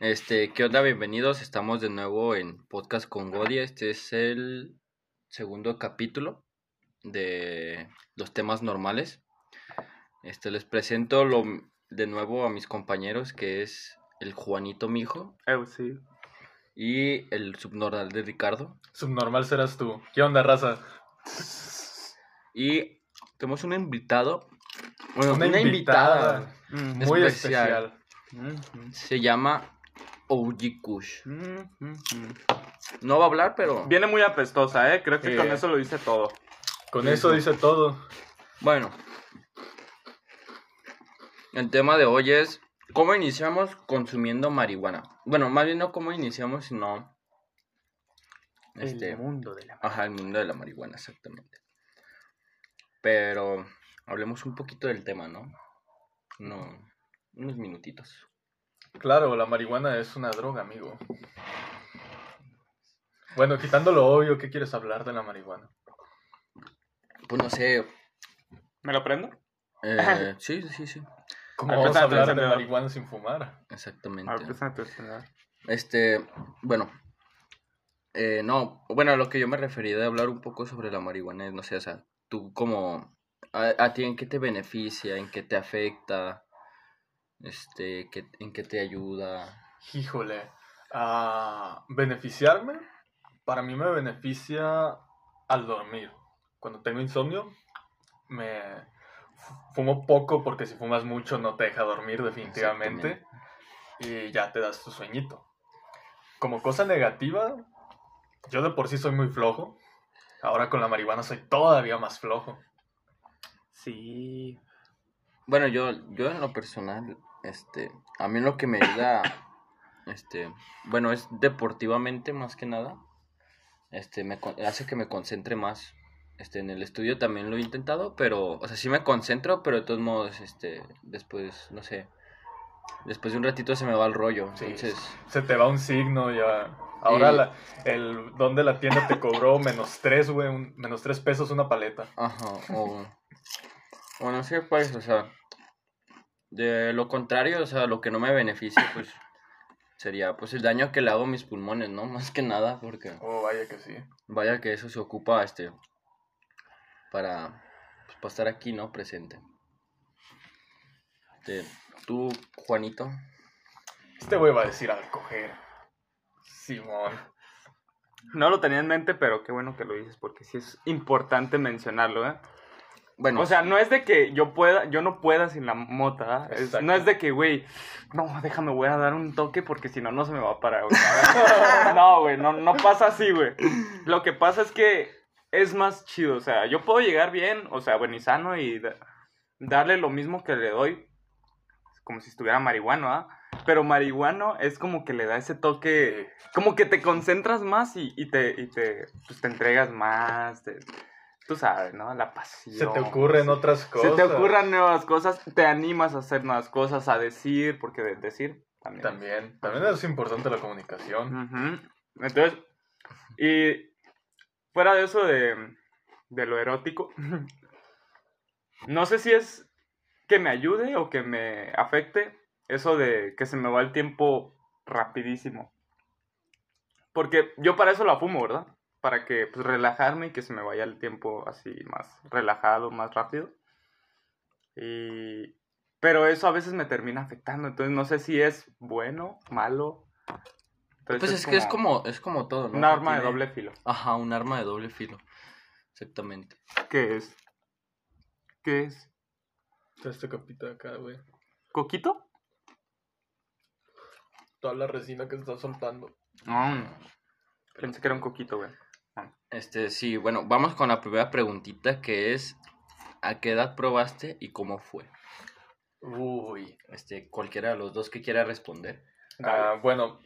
Este, ¿qué onda? Bienvenidos. Estamos de nuevo en Podcast con Godia. Este es el segundo capítulo de los temas normales. Este, les presento lo, de nuevo a mis compañeros, que es el Juanito Mijo Eh, sí. y el subnormal de Ricardo. Subnormal serás tú. ¿Qué onda, raza? Y tenemos un invitado. Bueno, Una una, invitada. Mm, Muy especial. especial. Se llama OG Kush. mm, mm, mm. No va a hablar, pero. Viene muy apestosa, ¿eh? Creo que con eso lo dice todo. Con Sí, eso sí. dice todo. Bueno, el tema de hoy es cómo iniciamos consumiendo marihuana. Bueno, más bien no cómo iniciamos, sino este, El mundo de la... ajá, el mundo de la marihuana, exactamente. Pero hablemos un poquito del tema, ¿no? No, unos minutitos. Claro, la marihuana es una droga, amigo. Bueno, quitando lo obvio, ¿qué quieres hablar de la marihuana? Pues no sé, ¿Me lo prendo? eh, sí, sí, sí, ¿Cómo vamos a hablar de marihuana sin fumar? exactamente. Este, bueno, eh, no, bueno, a lo que yo me refería de hablar un poco sobre la marihuana, es, no sé, o sea, tú como, a, a ti en qué te beneficia, en qué te afecta, este, qué- en qué te ayuda. Híjole, a beneficiarme, para mí me beneficia al dormir. Cuando tengo insomnio, me fu- fumo poco porque si fumas mucho no te deja dormir definitivamente y ya te das tu sueñito. Como cosa negativa, yo de por sí soy muy flojo. Ahora con la marihuana soy todavía más flojo. Sí. Bueno, yo, yo en lo personal, este, a mí lo que me ayuda, este, bueno, es deportivamente más que nada, este, me hace que me concentre más, este, en el estudio también lo he intentado, pero, o sea, sí me concentro, pero de todos modos, este, después, no sé, después de un ratito se me va el rollo, Sí, entonces, Se te va un signo ya. Ahora la, el don de la tienda te cobró menos tres, güey, menos tres pesos una paleta. ajá, o, o no sé, pues, o sea, de lo contrario, o sea, lo que no me beneficia, pues, sería, pues, el daño que le hago a mis pulmones, ¿no? Más que nada, porque... Oh, vaya que sí. Vaya que eso se ocupa, este, para, pues, para estar aquí, ¿no? Presente. Este, tú, Juanito, Este güey va a decir al coger. Simón. No lo tenía en mente, pero qué bueno que lo dices, porque sí es importante mencionarlo, ¿eh? Bueno, O sea, no es de que yo pueda, yo no pueda sin la mota. Es- no es de que, güey, no, déjame, voy a dar un toque porque si no, no se me va a parar. güey. no, güey, no, no pasa así, güey. Lo que pasa es que es más chido, o sea, yo puedo llegar bien, o sea, bueno y sano y da- darle lo mismo que le doy, como si estuviera marihuano, ¿ah? Pero marihuano es como que le da ese toque, como que te concentras más y, y te, y te, pues, te entregas más, te- tú sabes, ¿no? La pasión. Se te ocurren otras Se cosas. te ocurran nuevas cosas, te animas a hacer nuevas cosas, a decir, porque de- decir también. También. También es importante la comunicación. Entonces, y fuera de eso de, de lo erótico, no sé si es que me ayude o que me afecte eso de que se me va el tiempo rapidísimo. Porque yo para eso la fumo, ¿verdad? Para que pues relajarme y que se me vaya el tiempo así más relajado, más rápido. Y pero eso a veces me termina afectando, entonces no sé si es bueno, malo. Entonces pues es que es como, es como todo, ¿no? un arma de doble filo. Ajá, un arma de doble filo, exactamente. ¿Qué es? ¿Qué es? Este capita de acá, güey. ¿Coquito? Toda la resina que está soltando. Mm. Pensé que era un coquito, güey. Este, sí, bueno, vamos con la primera preguntita que es, ¿a qué edad probaste y cómo fue? Uy. Este, cualquiera de los dos que quiera responder. Ah, bueno.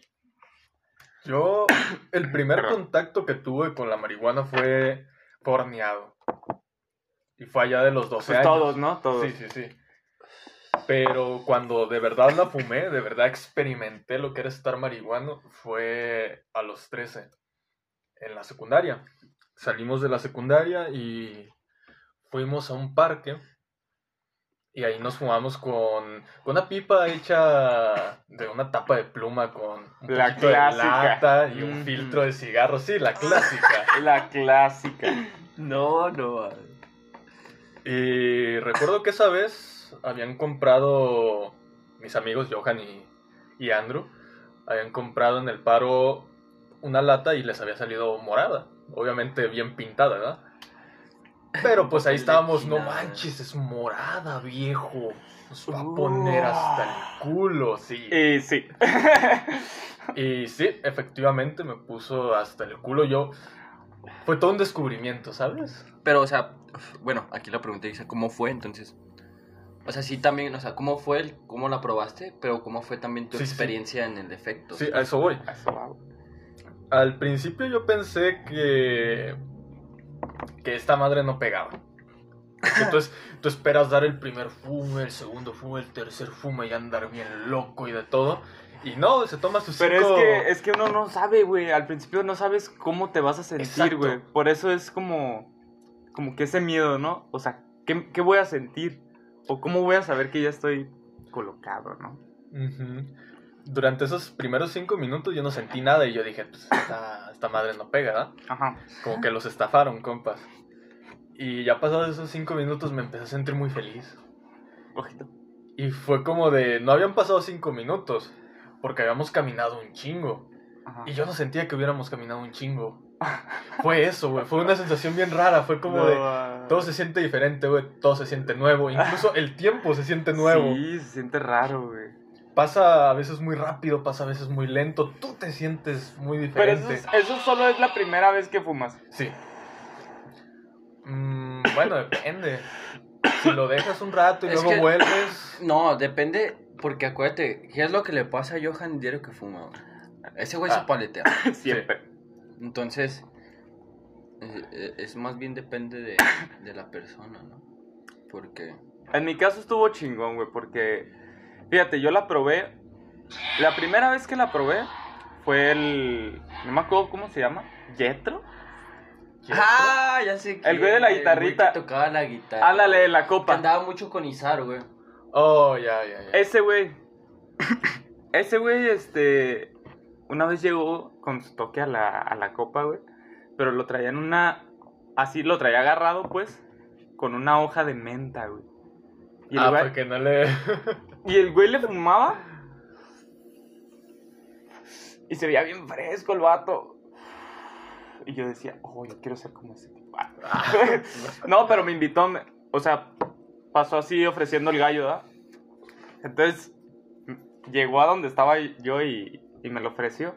Yo, el primer contacto que tuve con la marihuana fue horneado. Y fue allá de los 12 Pues años. todos, ¿no? Todos. Sí, sí, sí. Pero cuando de verdad la fumé, de verdad experimenté lo que era estar marihuano, fue a los 13, en la secundaria. Salimos de la secundaria y fuimos a un parque Y ahí nos fumamos con, con una pipa hecha de una tapa de pluma con un La poquito de clásica. lata y un filtro de cigarro. Sí, la clásica. La clásica. No, no. y recuerdo que esa vez habían comprado mis amigos Johan y, y Andrew. Habían comprado en el paro una lata y les había salido morada. Obviamente bien pintada, ¿verdad? Pero pues ahí estábamos, no manches, es morada, viejo. Nos va a poner hasta el culo, sí. Y sí. Y sí, efectivamente me puso hasta el culo. Yo. Fue todo un descubrimiento, ¿sabes? Pero, o sea, bueno, aquí la pregunta dice, ¿cómo fue entonces? O sea, sí también, o sea, ¿cómo fue el, cómo la probaste? Pero ¿cómo fue también tu Sí, sí, sí. experiencia en el efecto? Sí, a eso voy. Eso va. Al principio yo pensé que. que esta madre no pegaba. Entonces, tú esperas dar el primer fume, el segundo fume, el tercer fume y andar bien loco y de todo. Y no, se toma sus Pero es que, es que uno no sabe, güey. Al principio no sabes cómo te vas a sentir, güey. Por eso es como, como que ese miedo, ¿no? O sea, ¿qué, qué voy a sentir? O cómo voy a saber que ya estoy colocado, ¿no? Ujú. Durante esos primeros cinco minutos yo no sentí nada y yo dije, pues esta, esta madre no pega, ¿verdad? Ajá. Como que los estafaron, compas. Y ya pasados esos cinco minutos me empecé a sentir muy feliz. Ojito. Y fue como de, no habían pasado cinco minutos, porque habíamos caminado un chingo. Ajá. Y yo no sentía que hubiéramos caminado un chingo. Fue eso, güey. Fue una sensación bien rara. Fue como No, de, ah. todo se siente diferente, güey. Todo se siente nuevo. Incluso el tiempo se siente nuevo. Sí, se siente raro, güey. Pasa a veces muy rápido, pasa a veces muy lento. Tú te sientes muy Pero diferente. eso, es- eso solo es la primera vez que fumas. Sí. Mm, bueno, depende. Si lo dejas un rato y Es luego que- vuelves. No, depende, porque acuérdate, ¿qué es lo que le pasa a Johan diario que fuma? Ese güey se Ah. paletea. Siempre. Entonces, eh, eh, es más bien depende de, de la persona, ¿no? Porque... En mi caso estuvo chingón, güey, porque fíjate, yo la probé. La primera vez que la probé fue el. No me acuerdo cómo se llama. ¿Yetro? ¡Ah! Ya sé El güey de la guitarrita. güey que tocaba la guitarra. Ándale, la Que copa. andaba mucho con Izar, güey. Oh, ya, ya, ya. Ese güey. Ese güey, este. Una vez llegó con su toque a la, a la copa, güey. Pero lo traía en una. Así lo traía agarrado, pues. Con una hoja de menta, güey. Y el, ah, güey, porque no le. y el güey le fumaba. Y se veía bien fresco el vato. Y yo decía, oh, yo quiero ser como ese tipo. no, pero me invitó. me- O sea, pasó así ofreciendo el gallo, ¿verdad? Entonces, llegó a donde estaba yo y, y me lo ofreció.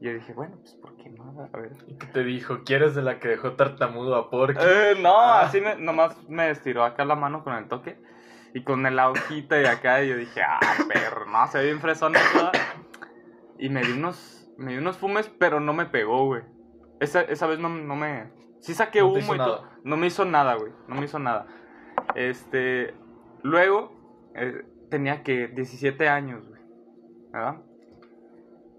Y yo dije, bueno, pues, ¿por qué no? A ver. ¿Y qué te dijo? ¿Quieres de la que dejó tartamudo a Porky? Eh, no, Ah. así me- nomás me estiró acá la mano con el toque. Y con la hojita de acá, y yo dije, ah, perro, no, se ve bien fresón. Y me di unos, me di unos fumes, pero no me pegó, güey. Esa, esa vez no, no me... Sí saqué No humo y todo. No me hizo nada, güey. No me hizo nada. Este... Luego, eh, tenía que 17 años, güey. ¿Verdad?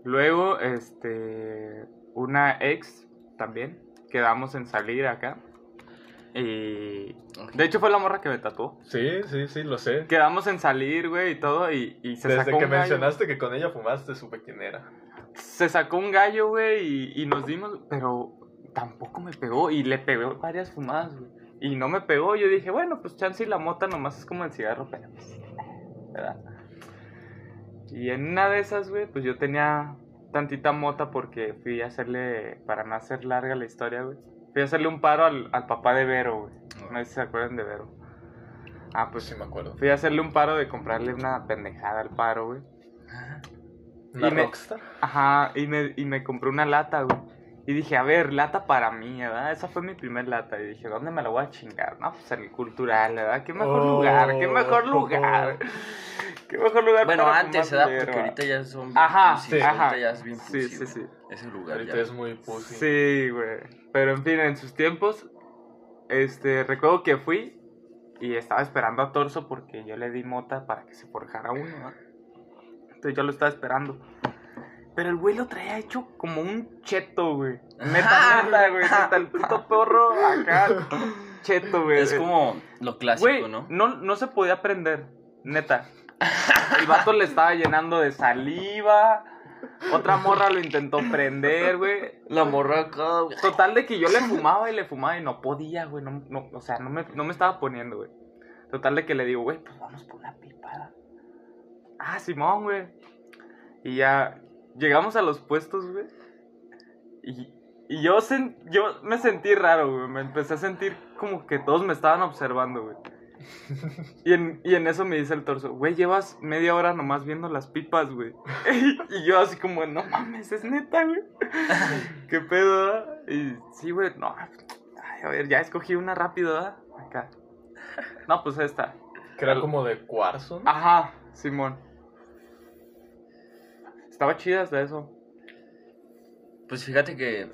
Luego, este... Una ex también. Quedamos en salir acá. Y... De hecho fue la morra que me tatuó. Sí, sí, sí, lo sé. Quedamos en salir, güey, y todo, y, y se Desde sacó que un gallo. mencionaste que con ella fumaste, supe quién era. Se sacó un gallo, güey, y, y nos dimos, pero tampoco me pegó, y le pegó varias fumadas, güey. Y no me pegó, yo dije, bueno, pues chance y la mota nomás es como el cigarro, pero pues, ¿verdad? Y en una de esas, güey, pues yo tenía tantita mota porque fui a hacerle, para no hacer larga la historia, güey, fui a hacerle un paro al, al papá de Vero, güey. No sé si se acuerdan de Vero. Ah, Pues sí me acuerdo. Fui a hacerle un paro de comprarle una pendejada al paro, güey. ¿Una Y me- rockstar? Ajá, y me, y me compré una lata, güey. Y dije, a ver, lata para mí, ¿verdad? Esa fue mi primer lata. Y dije, ¿dónde me la voy a chingar? No, pues en el cultural, ¿verdad? ¿Qué mejor Oh. lugar? ¿Qué mejor lugar? ¿Qué mejor lugar Bueno, para antes, ¿verdad? Porque ahorita ya son bien Ajá, sí, ahorita ajá. ya es bien Sí, pussy, sí, güey. sí. Ese lugar Ahorita ya. es muy pussy. Sí, güey. Pero en fin, en sus tiempos, este, recuerdo que fui y estaba esperando a Torso porque yo le di mota para que se forjara uno, ¿verdad? Entonces yo lo estaba esperando. Pero el güey lo traía hecho como un cheto, güey. Neta, neta, güey. Neta, el puto perro acá. cheto, güey. Es como lo clásico, Güey, ¿no? no, no se podía prender, neta. El vato le estaba llenando de saliva. Otra morra lo intentó prender, güey. La morra acá, güey. Total de que yo le fumaba y le fumaba y no podía, güey. No, no, o sea, no me, no me estaba poniendo, güey. Total de que le digo, güey, pues vamos por una pipada. Ah, Simón, güey. Y ya llegamos a los puestos, güey. Y, y yo, sen- yo me sentí raro, güey. Me empecé a sentir como que todos me estaban observando, güey. Y en, y en eso me dice el torso, güey, llevas media hora nomás viendo las pipas, güey. y yo así como, no mames, es neta, güey. ¿Qué pedo? Y sí, güey, no. Ay, a ver, ya escogí una rápido, ¿verdad? Acá. No, pues esta. Que era como de cuarzo, ¿no? Ajá, Simón. Estaba chida hasta eso. Pues fíjate que,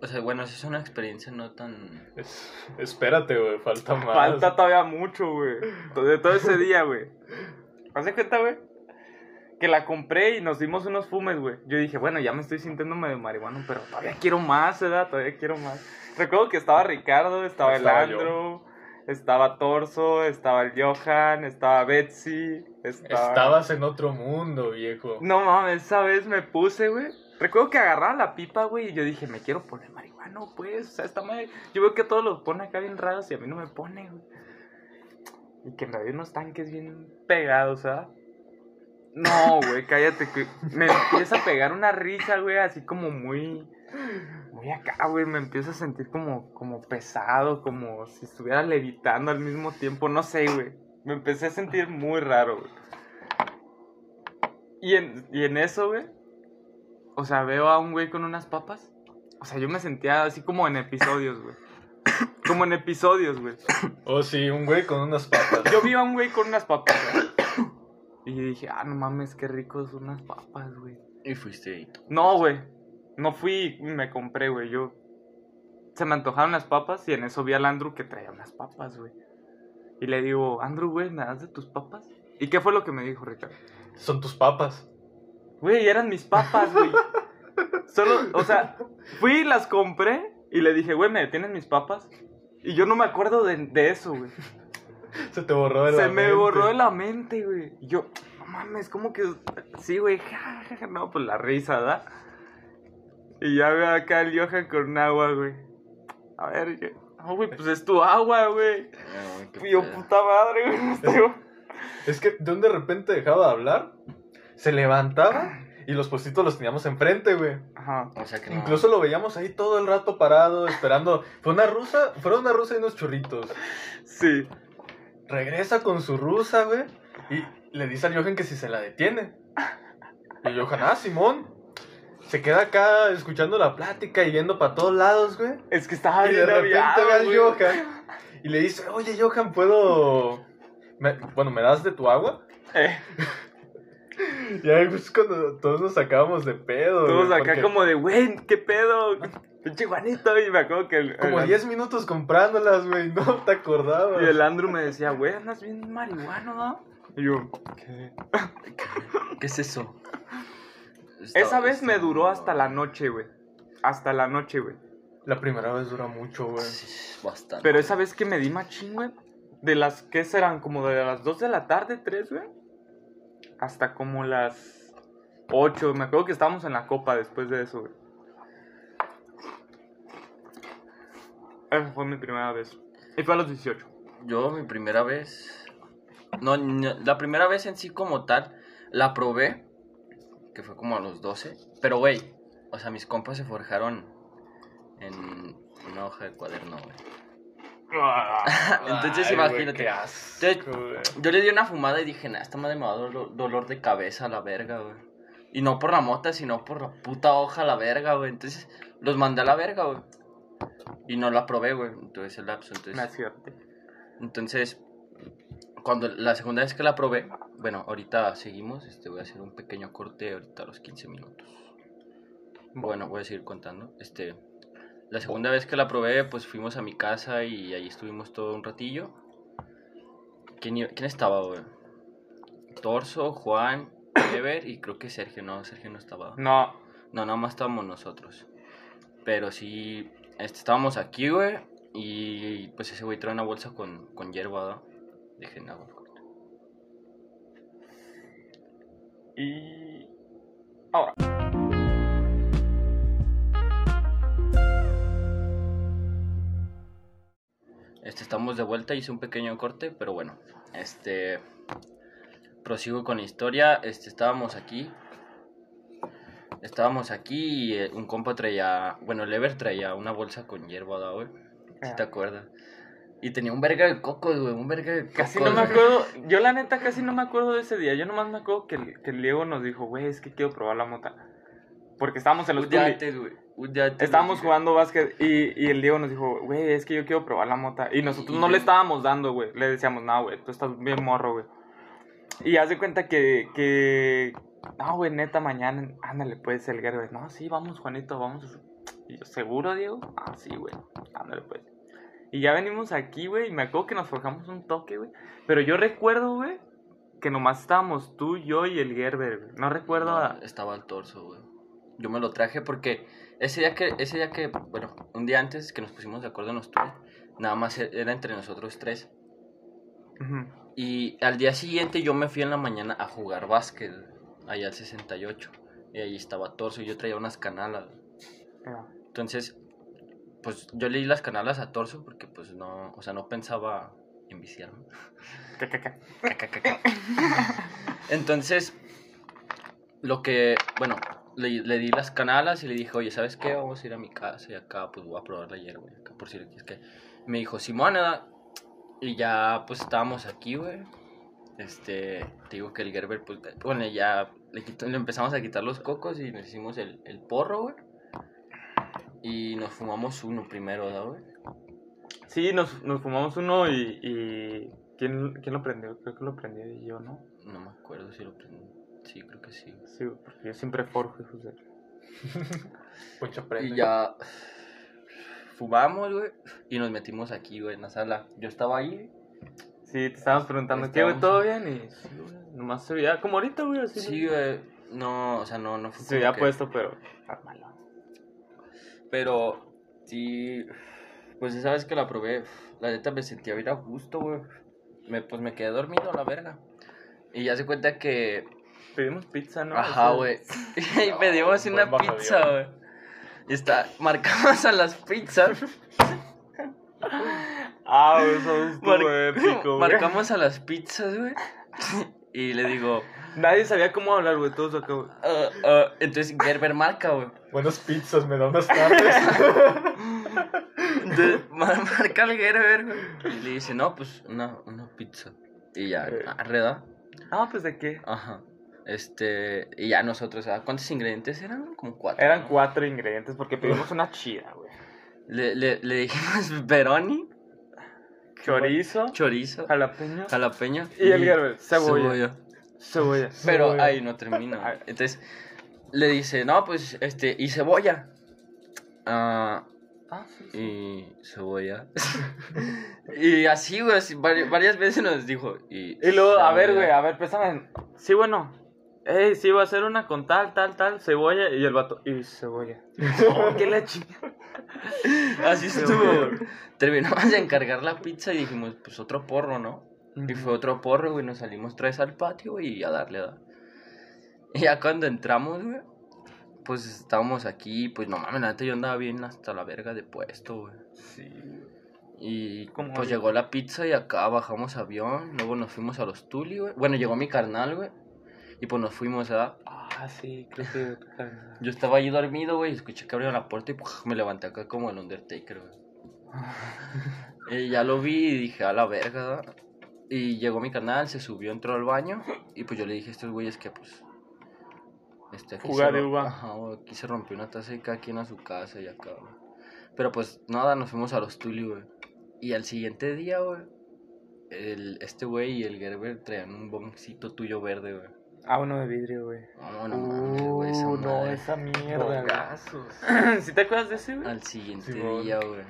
o sea, bueno, esa es una experiencia no tan... Es- espérate, güey, falta más. Falta todavía mucho, güey. De todo ese día, güey. ¿Haz de cuenta, güey? Que la compré y nos dimos unos fumes, güey. Yo dije, bueno, ya me estoy sintiendo medio marihuano, pero todavía quiero más, ¿verdad? Todavía quiero más. Recuerdo que estaba Ricardo, estaba, Estaba el Andrew, estaba Torso, estaba el Johan, estaba Betsy, estaba... Estabas en otro mundo, viejo. No mames, esa vez me puse, güey. Recuerdo que agarraba la pipa, güey, y yo dije, me quiero poner marihuano, pues. O sea, esta madre. Yo veo que todos los pone acá bien raros y a mí no me pone, güey. Y que me había unos tanques bien pegados, ¿sabes? No, güey, cállate, que me empieza a pegar una risa, güey, así como muy. Muy acá, güey, me empiezo a sentir como, como pesado, como si estuviera levitando al mismo tiempo, no sé, güey. Me empecé a sentir muy raro, güey. Y en, y en eso, güey, o sea, veo a un güey con unas papas. O sea, yo me sentía así como en episodios, güey. Como en episodios, güey. Oh, sí, un güey con unas patas. Yo vi a un güey con unas papas, güey. Y dije, ah, no mames, qué ricos unas papas, güey. Y fuiste tú. No, güey. No fui y me compré, güey. Yo. Se me antojaron las papas y en eso vi al Andrew que traía unas papas, güey. Y le digo, Andrew, güey, ¿me das de tus papas? ¿Y qué fue lo que me dijo Ricardo? Son tus papas. Güey, eran mis papas, güey. Solo, o sea, fui y las compré y le dije, güey, ¿me detienes mis papas? Y yo no me acuerdo de, de eso, güey. Se te borró de la Se me mente. borró de la mente, güey. Y yo, no mames, ¿cómo que...? Sí, güey, no, pues la risa, ¿verdad? Y ya veo acá el Johan con agua, güey. A ver, yo, no, güey, pues es tu agua, güey. Y yo, puta madre, güey. no estoy- Es que de un de repente dejaba de hablar, se levantaba y los puestitos los teníamos enfrente, güey. Ajá. O sea que no. Incluso lo veíamos ahí todo el rato parado, esperando. Fue una rusa, fueron una rusa y unos churritos. Sí. Regresa con su rusa, güey, y le dice al Johan que si se la detiene. Y el Johan, ah, Simón. Se queda acá escuchando la plática y viendo para todos lados, güey. Es que estaba Y de bien repente aviado, ve al güey. Johan y le dice, oye, Johan, ¿puedo...? me- bueno, ¿me das de tu agua? Eh, Y ahí pues cuando todos nos sacábamos de pedo. todos güey, acá porque como de, güey, ¿qué pedo? Pinche Juanito. Y me acuerdo que el... Como el- 10 minutos comprándolas, güey, no te acordabas. Y el Andrew me decía, güey, andas bien marihuano, ¿no? Y yo, ¿qué? ¿Qué es eso? Esa Está- vez me duró hasta la noche, güey. Hasta la noche, güey. La primera vez dura mucho, güey. Sí, Bastante. Pero esa vez que me di machín, güey. De las, ¿qué serán? Como de las 2 de la tarde, 3, güey. Hasta como las 8. Me acuerdo que estábamos en la copa después de eso, güey. Esa fue mi primera vez. Y fue a los 18. Yo mi primera vez... No, no, la primera vez en sí como tal, la probé, que fue como a los 12. Pero, güey, o sea, mis compas se forjaron en una hoja de cuaderno, güey. Entonces, Ay, güey, imagínate. qué asco, Entonces. Yo le di una fumada y dije, nah, esta madre me va a dar dolor, dolor de cabeza a la verga, güey. Y no por la mota, sino por la puta hoja a la verga, güey. Entonces, los mandé a la verga, güey. Y no la probé, güey. Entonces, el lapso. Entonces, entonces, cuando la segunda vez que la probé, bueno, ahorita seguimos, este, voy a hacer un pequeño corte ahorita a los 15 minutos. Bueno, voy a seguir contando. Este, la segunda vez que la probé, pues fuimos a mi casa y ahí estuvimos todo un ratillo. ¿Quién, quién estaba, güey? Torso, Juan, Ever y creo que Sergio, no, Sergio no estaba. No, No, nada más estábamos nosotros. Pero sí, este, estábamos aquí, güey. Y pues ese güey trae una bolsa con, con hierba, ¿verdad? Dije, no, güey. Y ahora. Este, estamos de vuelta, hice un pequeño corte, pero bueno, este, prosigo con la historia, este, estábamos aquí, estábamos aquí y eh, un compa traía, bueno, el Ever traía una bolsa con hierba, ¿da, güey? Si te Ah. acuerdas. Y tenía un verga de cocos, güey, un verga de cocos. Casi no me acuerdo, yo la neta casi no me acuerdo de ese día. Yo nomás me acuerdo que el, que el Diego nos dijo, güey, es que quiero probar la mota. Porque estábamos en los Un antes, güey, Estábamos jugando básquet y, y el Diego nos dijo, güey, es que yo quiero probar la mota. Y nosotros Y no le estábamos dando, güey. Le decíamos, no, güey, tú estás bien morro, güey. Y haz de cuenta que, que, no, güey, neta, mañana, ándale, pues, el güey. No, sí, vamos, Juanito, vamos. Y yo, ¿seguro, Diego? Ah, sí, güey, ándale, pues. Y ya venimos aquí, güey, y me acuerdo que nos forjamos un toque, güey. Pero yo recuerdo, güey, que nomás estábamos tú, yo y el Gerber, güey. No recuerdo No, a... Estaba al torso, güey. Yo me lo traje porque ese día que, ese día que, bueno, un día antes que nos pusimos de acuerdo en los nada más e- era entre nosotros tres. Y al día siguiente yo me fui en la mañana a jugar básquet, allá al 68. Y ahí estaba torso y yo traía unas canalas. Entonces, pues yo leí las canalas a torso porque pues no, o sea, no pensaba en viciarme. Entonces, lo que, bueno, le, le di las canalas y le dije, oye, ¿sabes qué? Vamos a ir a mi casa y acá, pues voy a probar la hierba. y acá, por si quieres que. Me dijo, Simona, y ya, pues estábamos aquí, güey. Este, te digo que el Gerber, pues, bueno, ya le, quitó- le empezamos a quitar los cocos y nos hicimos el, el porro, güey. Y nos fumamos uno primero, ¿verdad, güey? Sí, nos, nos fumamos uno y, y... ¿Quién, ¿Quién lo prendió? Creo que lo prendió y yo, ¿no? No me acuerdo si lo prendí. Sí, creo que sí. Sí, porque yo siempre forjo, de... Poncho prende. Y ya fumamos, güey, y nos metimos aquí, güey, en la sala. Yo estaba ahí. Sí, te estábamos preguntando, ¿qué, güey? ¿Todo bien? Y sí, güey, nomás se veía como ahorita, güey, así. Sí, güey. No, o sea, no, no fue Se veía que- puesto, pero... Pero sí, pues esa vez que la probé, la neta me sentía bien a gusto, güey. Me, pues me quedé dormido a la verga. Y ya se cuenta que, Pedimos pizza, ¿no? ajá, O sea, güey. y pedimos una pizza, güey. Y está, marcamos a las pizzas. Ah, eso estuvo Mar- épico, güey. marcamos a las pizzas, güey. y le digo, Nadie sabía cómo hablar, güey, todos acá, güey. "Ah, ah", entonces Gerber marca, güey. Buenas pizzas, me da unas tardes. Entonces, mar- marca el Gerber, güey. Y le dice, no, pues una, una pizza. Y ya, Eh. arreda. Ah, pues, ¿de qué? Ajá. Este, y ya nosotros, ¿ah? ¿cuántos ingredientes eran? Como cuatro. Eran ¿no? cuatro ingredientes porque pedimos una chida, güey. Le, le, le dijimos Veroni, Chorizo, chorizo, jalapeño jalapeño y el Gerber, cebolla. Cebolla. Pero Cebolla. ahí no termina. Entonces, le dice, no, pues, este, y cebolla. Ah, Ah, sí, sí. y cebolla. y así, güey, así, vari- varias veces nos dijo. Y, Y luego, a ver, cebolla. güey, a ver, préstame. Sí, bueno. Ey, sí, va a ser una con tal, tal, tal, cebolla. Y el vato, y cebolla. Oh, qué la chingada. Así estuvo. Terminamos de encargar la pizza y dijimos, pues otro porro, ¿no? Y fue otro porro, güey. Nos salimos tres al patio güey, y a darle, a. Y ya cuando entramos, güey, pues estábamos aquí. Pues no mames, neta yo andaba bien hasta la verga de puesto, güey. Sí. Y ¿Cómo pues había? llegó la pizza y acá bajamos avión. Luego nos fuimos a los Tuli, güey. Bueno, llegó mi carnal, güey. Y pues nos fuimos, ¿verdad? Ah, sí, creo que. Yo estaba ahí dormido, güey. Escuché que abrieron la puerta y ¡puf! me levanté acá como el Undertaker, güey. Y ya lo vi y dije, a la verga, ¿verdad? Y llegó mi canal, se subió, entró al baño. Y pues yo le dije a estos güeyes que, pues. Este, aquí Fuga se de uva. Ajá, güey, aquí se rompió una taza y cada quien a su casa y acá, güey. Pero pues nada, nos fuimos a los Tuli, güey. Y al siguiente día, güey. El, este güey y el Gerber traían un boncito tuyo verde, güey. Ah, uno de vidrio, güey. No, no mames, güey, esa Uh, no, madre. esa mierda. ¿Sí te acuerdas de ese, güey? Al siguiente día, güey.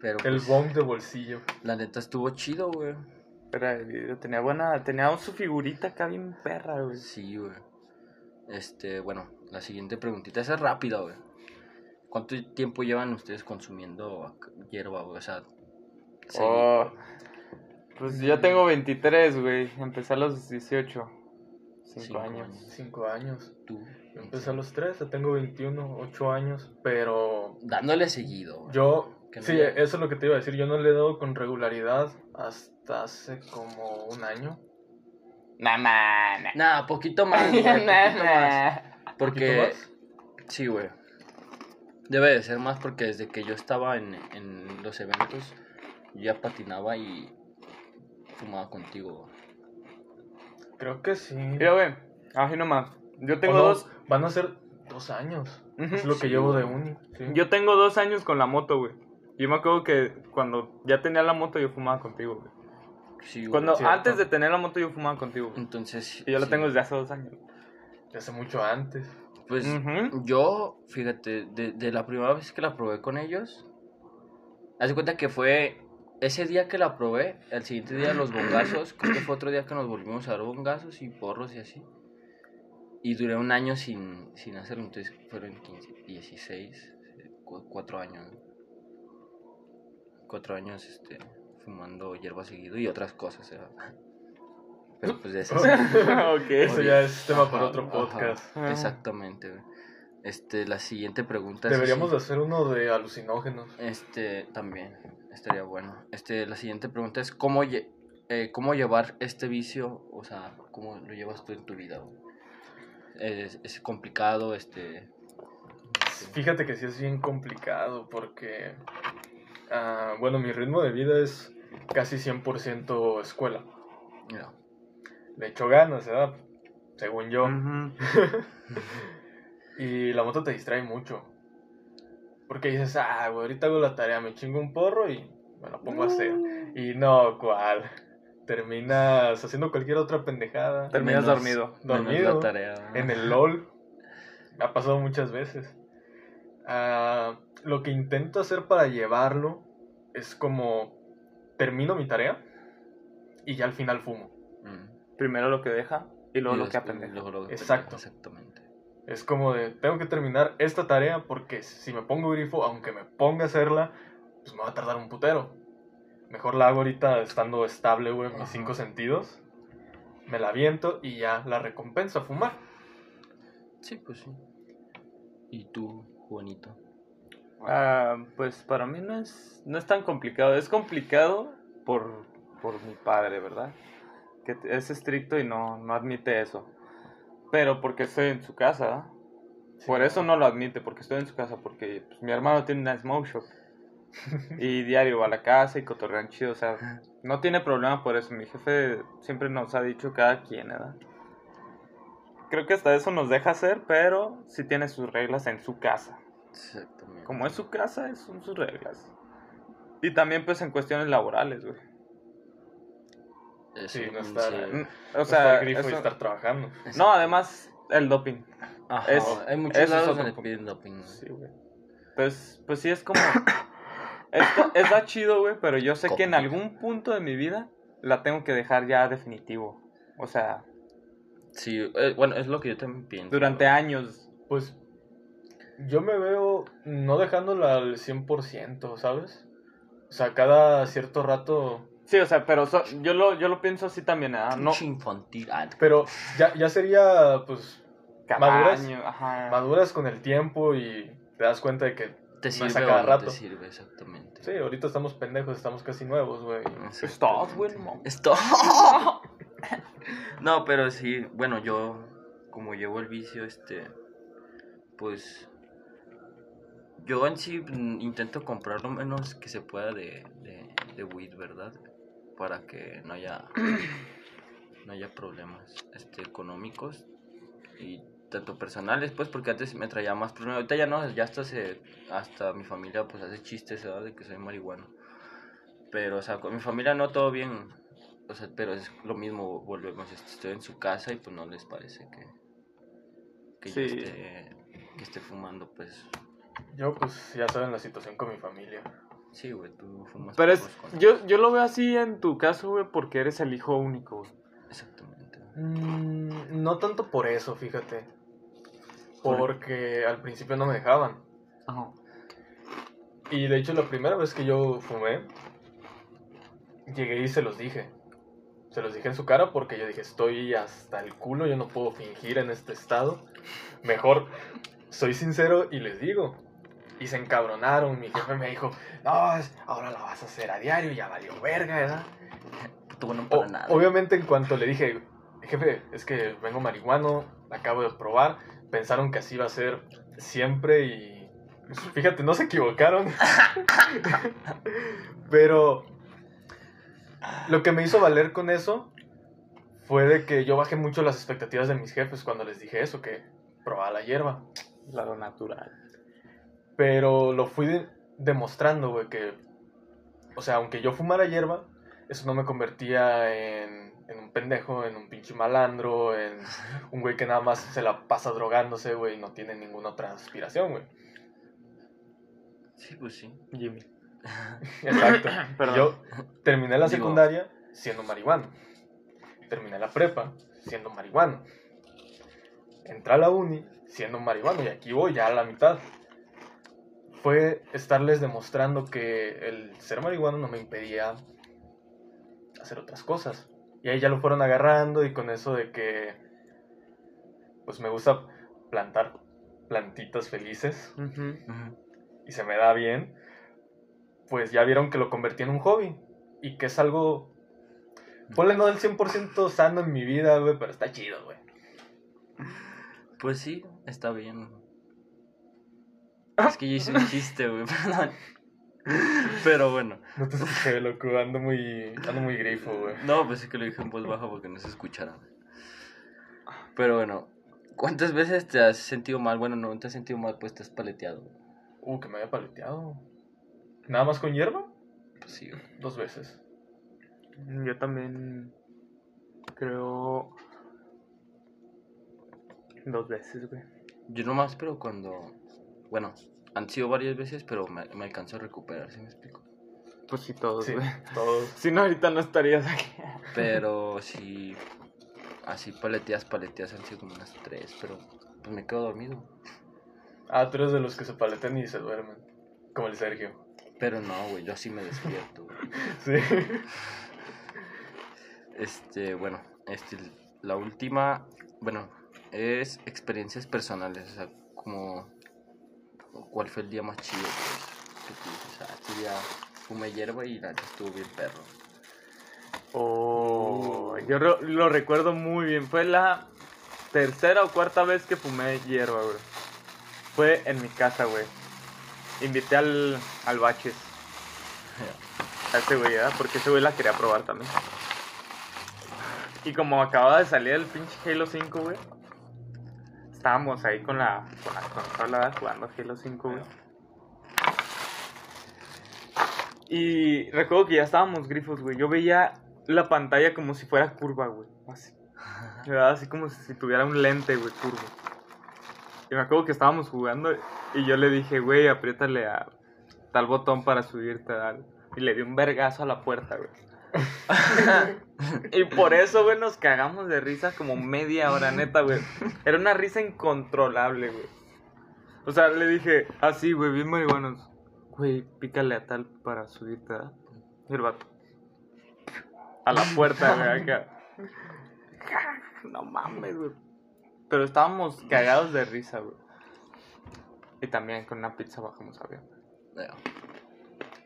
Pero El pues, bong de bolsillo. la neta estuvo chido, güey. Era de vidrio, tenía buena. Tenía su figurita acá bien perra, güey. Sí, güey. Este, bueno, la siguiente preguntita esa es rápida, güey. ¿Cuánto tiempo llevan ustedes consumiendo hierba, güey? O sea, sí, Oh, pues yo tengo 23, güey. Empecé a los 18. 5 Cinco años. años. Cinco años. tú. Yo empecé a los tres, ya tengo 21, 8 años, pero Dándole seguido. güey. yo, sí, eso es lo que te iba a decir, yo no le he dado con regularidad hasta hace como un año. Nah, nah, nah. Nah, poquito más, güey, poquito más. Porque, ¿Poquito sí, güey. Debe de ser más porque desde que yo estaba en, en los eventos, yo ya patinaba y fumaba contigo. güey. Creo que sí. Mira, güey. Así nomás. Yo tengo dos. Van a ser dos años. Es lo que Sí, llevo de uni. sí. Yo tengo dos años con la moto, güey. Yo me acuerdo que cuando ya tenía la moto yo fumaba contigo, güey. Sí, güey. Cuando, antes de tener la moto yo fumaba contigo, güey. Entonces. Y yo la sí. tengo desde hace dos años. De hace mucho antes. Pues Ujú. yo, fíjate, de, de la primera vez que la probé con ellos, haz de cuenta que fue ese día que la probé, el siguiente día los bongazos, creo que fue otro día que nos volvimos a dar bongazos y porros y así. Y duré un año sin, sin hacerlo, entonces fueron 15, 16, eh, cu- cuatro años. ¿no? Cuatro años este, fumando hierba seguido y otras cosas, ¿eh? Pero pues de esas... ok. Eso ya es tema para otro ajá, podcast. exactamente, güey. Este, la siguiente pregunta es Deberíamos así. hacer uno de alucinógenos. Este, también, estaría bueno. Este, la siguiente pregunta es cómo, lle- eh, cómo llevar este vicio, o sea, cómo lo llevas tú en tu vida. Es, es complicado, este... Fíjate que sí es bien complicado porque, ah, bueno, mi ritmo de vida es casi 100% escuela. mira, Le echo ganas, ¿verdad? Según yo. Y la moto te distrae mucho. Porque dices, ah, güey, ahorita hago la tarea, me chingo un porro y me la pongo a hacer. Y no, ¿cuál? Terminas haciendo cualquier otra pendejada. Terminas menos- dormido. Dormido. la tarea, ¿no? En el LOL. Me ha pasado muchas veces. Ah, lo que intento hacer para llevarlo es como termino mi tarea y ya al final fumo. Mm. Primero lo que deja y luego Y lo que aprende. luego lo que Exacto. Exactamente. Es como de, tengo que terminar esta tarea porque si me pongo grifo, aunque me ponga a hacerla, pues me va a tardar un putero. Mejor la hago ahorita estando estable, güey, en mis cinco sentidos. Me la aviento y ya la recompensa, fumar. Sí, pues sí. ¿Y tú, Juanito? Ah, pues para mí no es, no es tan complicado. Es complicado por, por mi padre, ¿verdad? Que es estricto y no, no admite eso. Pero porque estoy en su casa, ¿verdad? Por eso no lo admite, porque estoy en su casa, porque pues, mi hermano tiene una smoke shop. Y diario va a la casa y cotorrean chido, o sea, no tiene problema por eso. Mi jefe siempre nos ha dicho cada quien, ¿verdad? Creo que hasta eso nos deja hacer, pero sí tiene sus reglas en su casa. Exactamente. Como es su casa, es- son sus reglas. Y también pues en cuestiones laborales, güey. Eso, Sí, no estar- sí. Mm, O sea, grifo y eso- estar trabajando. no, además el doping. Ajá, es- hay muchos lados donde piden doping. ¿no? Sí, güey. Pues, pues sí es como... Está, está chido, güey, pero yo sé que en algún punto de mi vida la tengo que dejar ya definitivo. O sea, Sí, eh, bueno, es lo que yo también pienso. durante güey. años. Pues yo me veo no dejándola al 100%, ¿sabes? O sea, cada cierto rato... Sí, o sea, pero so- yo, lo, yo lo pienso así también, ¿ah? No, Pinche infantil. Ah, Pero ya, ya sería, pues, cada ¿maduras? año, ajá. maduras con el tiempo y te das cuenta de que te no sirve es a o cada no rato. te sirve, exactamente. Sí, ahorita estamos pendejos, estamos casi nuevos, güey. Güey, no. Esto. no, pero sí, bueno, yo como llevo el vicio, este, pues, yo en sí mm, intento comprar lo menos que se pueda de, de, de weed, ¿verdad? Para que no haya, no haya problemas, este, económicos y tanto personales, pues, porque antes me traía más problemas. Ahorita ya no, ya hasta se, hasta mi familia, pues, hace chistes, ¿verdad? De que soy marihuano. Pero, o sea, con mi familia no todo bien. O sea, pero es lo mismo, volvemos. este, Estoy en su casa y pues no les parece que, que yo esté, que esté fumando, pues. Yo, pues, ya saben la situación con mi familia. Sí, güey, tú fumas. Pero es, con- yo, yo lo veo así en tu caso, güey, porque eres el hijo único, güey. Exactamente. Mm, no tanto por eso, fíjate. ¿Por? Porque al principio no me dejaban. Ajá. Y de hecho, la primera vez que yo fumé, llegué y se los dije. Se los dije en su cara porque yo dije, estoy hasta el culo, yo no puedo fingir en este estado. Mejor soy sincero y les digo. Y se encabronaron. Mi jefe me dijo, no, ahora la vas a hacer a diario, ya valió verga, ¿verdad? Puto bueno O- para nada. obviamente en cuanto le dije, jefe, es que vengo marihuano, la acabo de probar, pensaron que así iba a ser siempre y pues, fíjate, no se equivocaron. Pero lo que me hizo valer con eso fue de que yo bajé mucho las expectativas de mis jefes cuando les dije eso, que probaba la hierba. Lado natural. Pero lo fui de- demostrando, güey, que... O sea, aunque yo fumara hierba, eso no me convertía en, en un pendejo, en un pinche malandro, en un güey que nada más se la pasa drogándose, güey, y no tiene ninguna otra aspiración, güey. Sí, pues sí. Jimmy. Exacto. Perdón. Yo terminé la Digo- secundaria siendo marihuano. Terminé la prepa siendo marihuano. Entré a la uni siendo marihuano y aquí voy ya a la mitad. Fue estarles demostrando que el ser marihuano no me impedía hacer otras cosas. Y ahí ya lo fueron agarrando y con eso de que pues me gusta plantar plantitas felices y se me da bien, pues ya vieron que lo convertí en un hobby y que es algo, ponle no del 100% sano en mi vida, güey, pero está chido, güey. Pues sí, está bien. Es que yo hice un chiste, güey, perdón. Pero bueno. No te escuché, loco, ando muy, ando muy grifo, güey. No, pues es que lo dije en voz baja porque no se escuchara. Pero bueno, ¿cuántas veces te has sentido mal? Bueno, no te has sentido mal, pues te has paleteado. Uh, que me había paleteado. ¿Nada más con hierba? Pues sí, güey. Dos veces. Yo también creo dos veces, güey. Yo nomás, pero cuando. Bueno, han sido varias veces, pero me, me alcanzo a recuperar, ¿sí me explico? Pues sí, todos, Sí, güey. todos. Si no, ahorita no estarías aquí. Pero sí. Así paleteas, paleteas han sido como unas tres, pero pues me quedo dormido. Ah, tú eres de los que se paletean y se duermen. Como el Sergio. Pero no, güey, yo así me despierto. güey. Sí. Este, bueno, este, la última, bueno, es experiencias personales, o sea, como, ¿cuál fue el día más chido? Pues, que tú dices, ah, este día fumé hierba y la estuvo bien perro. Oh, yo lo recuerdo muy bien. Fue la tercera o cuarta vez que fumé hierba, güey. Fue en mi casa, güey. Invité al, al Baches. A ese güey, ¿verdad? Porque ese güey la quería probar también. Y como acababa de salir el pinche Halo 5, güey. Estábamos ahí con la, con la consola jugando Halo 5, güey. Y recuerdo que ya estábamos grifos, güey. Yo veía la pantalla como si fuera curva, güey. Así. ¿Verdad? Así como si tuviera un lente, güey, curvo. Y me acuerdo que estábamos jugando y yo le dije, güey, apriétale a tal botón para subirte. Y le di un vergazo a la puerta, güey. y por eso, güey, nos cagamos de risa como media hora, neta, güey. Era una risa incontrolable, güey. O sea, le dije, así, güey, bien marihuanos. Güey, pícale a tal para subirte, ¿verdad? Y el vato. A la puerta, güey, acá. No mames, güey. Pero estábamos cagados de risa, güey. Y también con una pizza bajamos avión.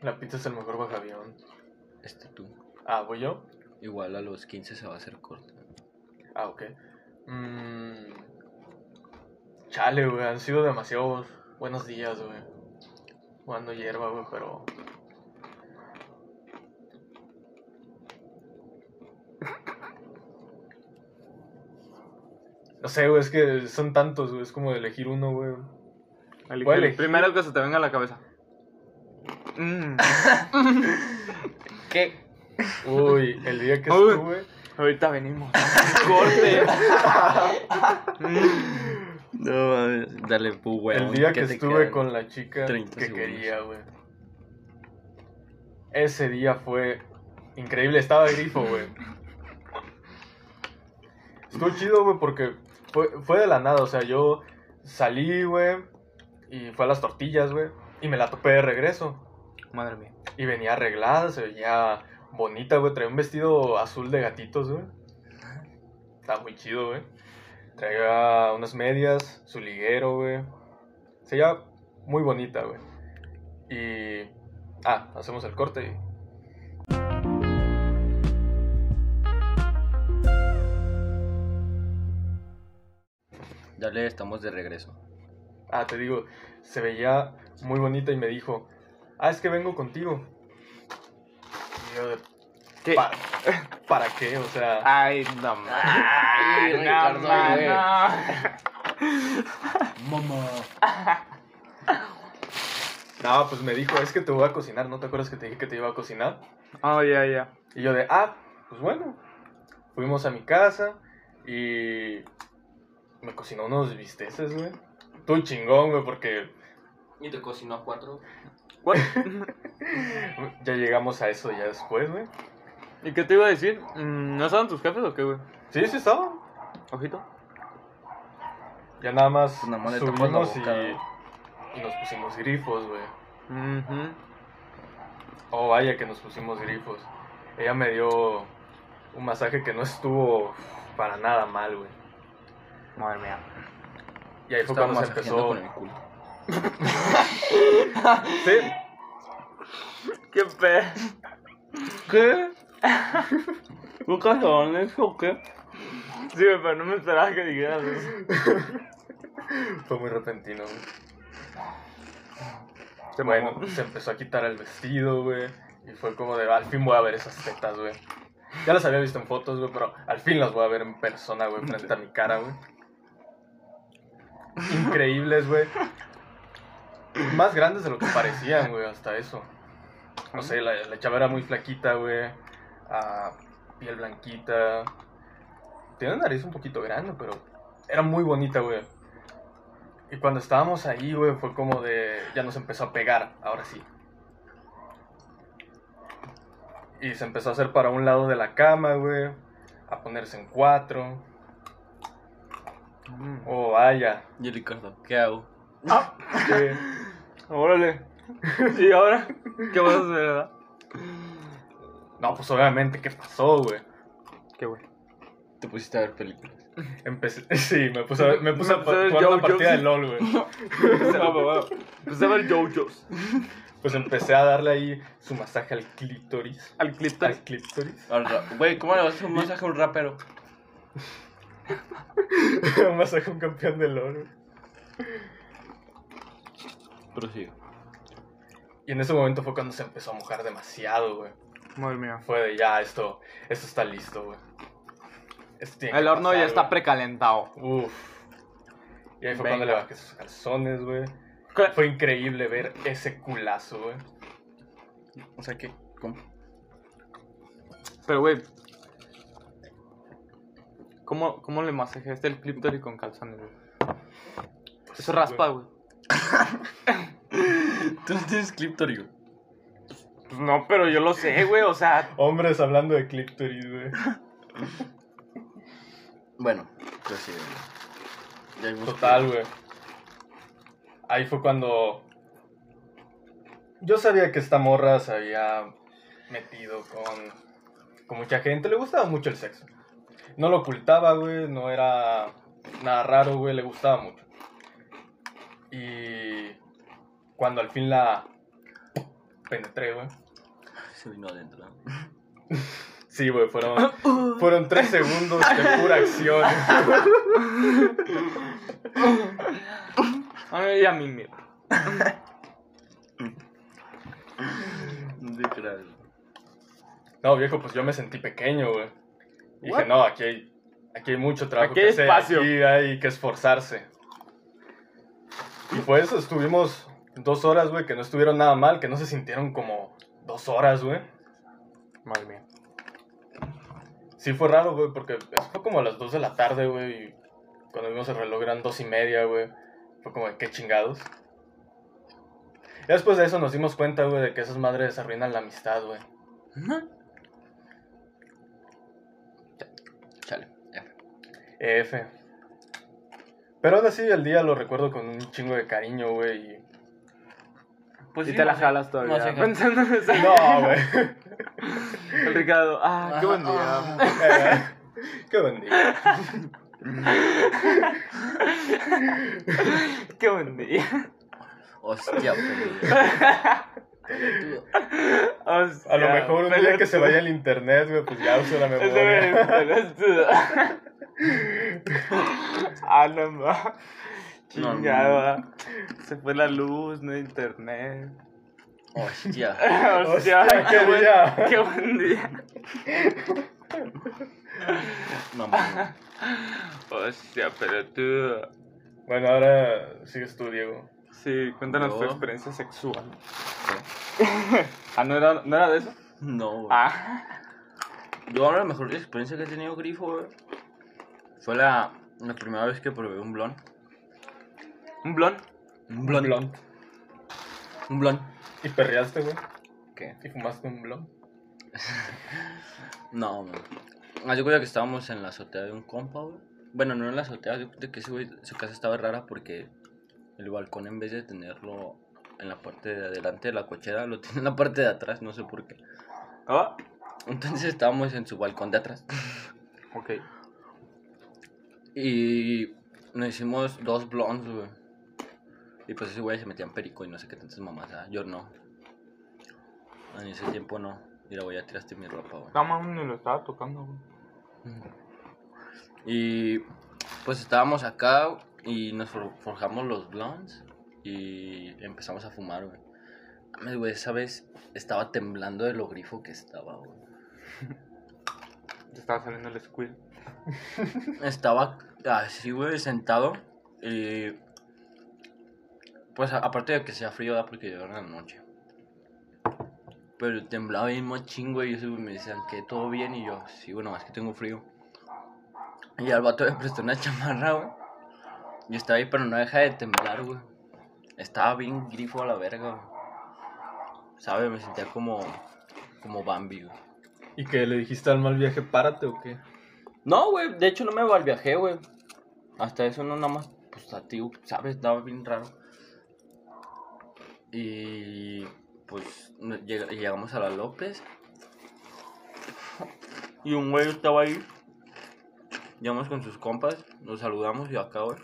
La pizza es el mejor bajavión. Este tú, Ah, ¿voy yo? igual a los 15 se va a hacer corto. Ah, ok. Mm, Chale, güey, han sido demasiados buenos días, güey. Jugando hierba, güey, pero... No sé, güey, es que son tantos, güey, es como elegir uno, güey. Voy a el elegir. primero que se te venga a la cabeza. Mm. ¿Qué? Uy, el día que Uy. estuve... Ahorita venimos. Corte. No mames, dale, pu, weón. el día que estuve con la chica 30 que segundos. quería, güey. Ese día fue increíble, estaba grifo, güey. Estuvo chido, güey, porque fue, fue de la nada, o sea, yo salí, güey, y fue a las tortillas, güey. Y me la topé de regreso. Madre mía. Y venía arreglada, se veía bonita, güey. Traía un vestido azul de gatitos, güey. Estaba muy chido, güey. Traía unas medias, su liguero, güey. Se veía muy bonita, güey. Y... Ah, hacemos el corte y... Dale, estamos de regreso. Ah, te digo, se veía muy bonita y me dijo, ah, es que vengo contigo. Y yo de, ¿Qué? "Pa- ¿para qué? O sea... Ay, no mames. Ay, no, Ricardo, no. Mamá. No, pues me dijo, es que te voy a cocinar, ¿no te acuerdas que te dije que te iba a cocinar? Oh, ya, ya. Y yo de, ah, pues bueno. Fuimos a mi casa y me cocinó unos bisteces, güey. Tú chingón, güey, porque ¿Y te cocinó a cuatro? Ya llegamos a eso ya después, güey. ¿Y qué te iba a decir? Mm, ¿No estaban tus jefes o qué, güey? Sí, sí estaba. Ojito. Ya nada más le la subimos y, nos pusimos grifos, güey. Ujú. Oh, vaya que nos pusimos grifos. Ella me dio un masaje que no estuvo para nada mal, güey. Madre mía. Y ahí fue Estaba cuando se masajeando empezó... con el culo. Sí, ¿Qué pe? ¿Qué? ¿Un calzones o qué? Sí, pero no me esperaba que dijeras eso. fue muy repentino, güey. Se Bueno, se empezó a quitar el vestido, güey. Y fue como de, al fin voy a ver esas tetas, güey. Ya las había visto en fotos, güey, pero al fin las voy a ver en persona, güey, frente a mi cara, güey. Increíbles, güey. Más grandes de lo que parecían, güey, hasta eso. No sé, la, la chava era muy flaquita, güey. ah, piel blanquita. Tiene una nariz un poquito grande, pero era muy bonita, güey. Y cuando estábamos ahí, güey, fue como de. Ya nos empezó a pegar, ahora sí. Y se empezó a hacer para un lado de la cama, güey. A ponerse en cuatro. Mm. Oh, vaya. Y Ricardo, ¿qué hago? Que- Órale. ¿Y ahora? ¿Qué vas a hacer, verdad? No, pues obviamente, ¿qué pasó, güey? ¿Qué, güey? Te pusiste a ver películas. Empecé. Sí, me puse a, me puse a Me puse a ver jugar una partida de LOL, güey. Empecé a ver JoJo's. Pues empecé a darle ahí su masaje al clítoris. Al clítoris. Al ra- Güey, ¿cómo le vas a hacer un masaje a un rapero? un masaje a un campeón de LOL, güey. Y en ese momento fue cuando se empezó a mojar demasiado, güey. Madre mía. Fue de ya, esto, esto está listo, güey. Esto tiene El que horno ya está güey. precalentado. Uf. Y ahí fue Venga. cuando le bajé sus calzones, güey. ¿Qué? Fue increíble ver ese culazo, güey. O sea, ¿qué? ¿Cómo? Pero, güey. ¿Cómo, ¿Cómo le masajeaste el clítoris con calzones, güey? Pues Eso sí, raspa, güey. Tú no tienes güey. Pues no, pero yo lo sé, güey. O sea, Hombres hablando de clítoris, güey. Bueno. Ya vimos Total, güey. Ahí fue cuando. Yo sabía que esta morra se había metido con, con mucha gente. Le gustaba mucho el sexo. No lo ocultaba, güey. No era nada raro, güey. Le gustaba mucho. Y cuando al fin la penetré, güey. Se vino adentro. Sí, güey, fueron, fueron tres segundos de pura acción. a mí y a mí, mira. No viejo, pues yo me sentí pequeño, güey. Dije, no, aquí hay, aquí hay mucho trabajo Aquí que hay hacer, espacio. aquí hay que esforzarse. Y pues estuvimos dos horas, güey, que no estuvieron nada mal, que no se sintieron como dos horas, güey. Madre mía. Sí fue raro, güey, porque eso fue como a las dos de la tarde, güey, y cuando vimos el reloj eran dos y media, güey. Fue como, de, qué chingados. Y después de eso nos dimos cuenta, güey, de que esas madres arruinan la amistad, güey. Chale. ya. F. Pero aún así el día lo recuerdo con un chingo de cariño, güey. y Pues y sí, te la no jalas todavía. No sé, pensando en eso. No, güey. El Ricardo, ah, qué buen día. Ah, Eh, Qué buen día. Qué buen día. Hostia. Hostia, A lo mejor un día que se vaya el internet, güey, pues ya uso la memoria. ah, no, no. Ah. Se fue la luz, no hay internet. Hostia. Hostia, Hostia, qué, qué buen, día. qué buen día. No, mames. Hostia, pero tú. Bueno, ahora sigues tú, Diego. Sí, cuéntanos tu experiencia sexual. ah, ¿no era, ¿no era de eso? No, güey. Ah. Yo ahora la mejor experiencia que he tenido grifo, güey, fue la, la primera vez que probé un blon. ¿Un blon? Un Un blon. blond. Un blon. ¿Y perreaste, güey? ¿Qué? ¿Y fumaste un blond? No, güey. Haz de cuenta que estábamos en la azotea de un compa, güey. Bueno, no en la azotea, de cuenta que ese güey, su casa estaba rara porque el balcón en vez de tenerlo en la parte de adelante de la cochera, lo tiene en la parte de atrás, no sé por qué. Oh, Entonces estábamos en su balcón de atrás. ok. Y nos hicimos dos blondes, güey. Y pues ese güey se metía en perico y no sé qué tantas mamás. ah, Yo no. En ese tiempo no. Mira, güey, ya tiraste mi ropa, güey. No, mames, ni lo estaba tocando, güey. Y pues estábamos acá y nos for- forjamos los blondes y empezamos a fumar, güey. Mames, güey, esa vez estaba temblando de lo grifo que estaba, güey. Te estaba saliendo el squid. Estaba así, güey, sentado. Y. Pues a- aparte de que sea frío, ¿verdad? porque en la noche. Pero temblaba bien machín, güey. Y güey me decían que todo bien. Y yo, sí, bueno, más que tengo frío. Y al vato me prestó una chamarra, güey. Y estaba ahí, pero no deja de temblar, güey. Estaba bien grifo a la verga, güey. ¿Sabes? Me sentía como. Como Bambi, güey. ¿Y que le dijiste al mal viaje, párate o qué? No, güey, de hecho no me malviajé, güey. Hasta eso no nada más, pues a ti, ¿sabes? Estaba bien raro. Y pues llegamos a la López. Y un güey estaba ahí. Llegamos con sus compas, nos saludamos y acá, güey.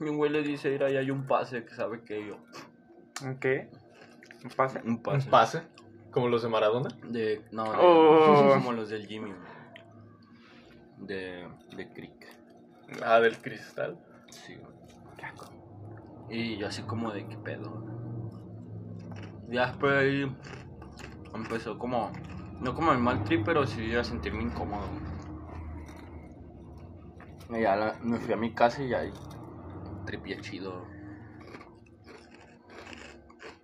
Y un güey le dice, mira, ahí hay un pase que sabe que yo. ¿Un qué? ¿Un pase? Un pase. ¿Un pase? ¿Como los de Maradona? De, no, de- Oh. como los del Jimmy, güey. De, de Creek. Ah, del cristal. Sí. Y yo así como de qué pedo. Ya después ahí empezó como, no como el mal trip, pero sí a sentirme incómodo. Y ya la- me fui a mi casa y ahí tripié chido.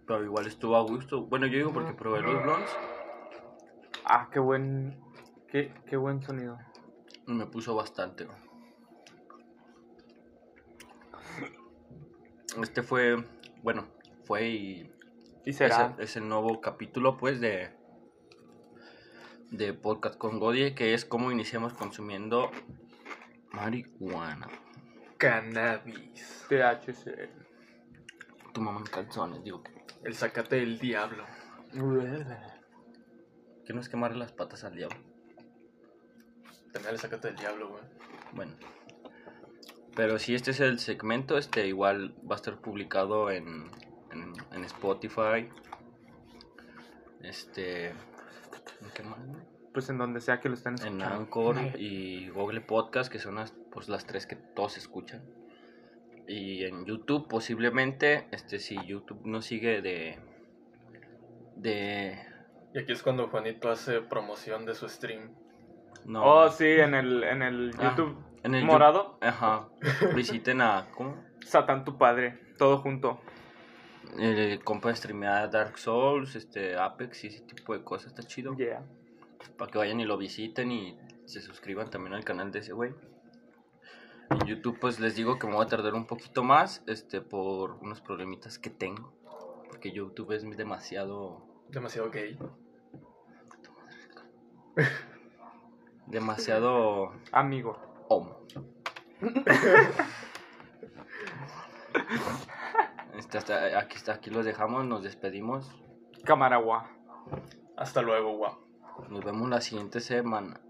Pero igual estuvo a gusto. Bueno, yo digo porque probé los blondes Ah, qué buen. Qué, qué buen sonido. Me puso bastante. Este fue, bueno, fue y Y Es el, es el nuevo capítulo, pues, de, de Podcast con Godie, que es cómo iniciamos consumiendo marihuana. Cannabis. THC. Tu mamá en calzones, digo que, El zacate del diablo. que no es quemarle las patas al diablo. También del diablo, güey. Bueno. Pero si este es el segmento, este igual va a estar publicado en, en, en Spotify. Este. ¿en qué más? Pues en donde sea que lo estén En escuchando. Anchor y Google Podcast, que son las, pues, las tres que todos escuchan. Y en YouTube, posiblemente, este si YouTube no sigue de. de. Y aquí es cuando Juanito hace promoción de su stream. No. Oh, sí, en el, en el Ah, YouTube en el morado. Ajá. Visiten a. ¿Cómo? Satán tu padre. Todo junto. El compa streamea Dark Souls, este Apex y ese tipo de cosas, está chido. Yeah. Para que vayan y lo visiten y se suscriban también al canal de ese güey. En YouTube pues les digo que me voy a tardar un poquito más, este, por unos problemitas que tengo. Porque YouTube es demasiado, Demasiado gay. demasiado Amigo. homo. Este, hasta, aquí, hasta aquí los dejamos, nos despedimos. Cámara, guau. Hasta luego, guau. Nos vemos la siguiente semana.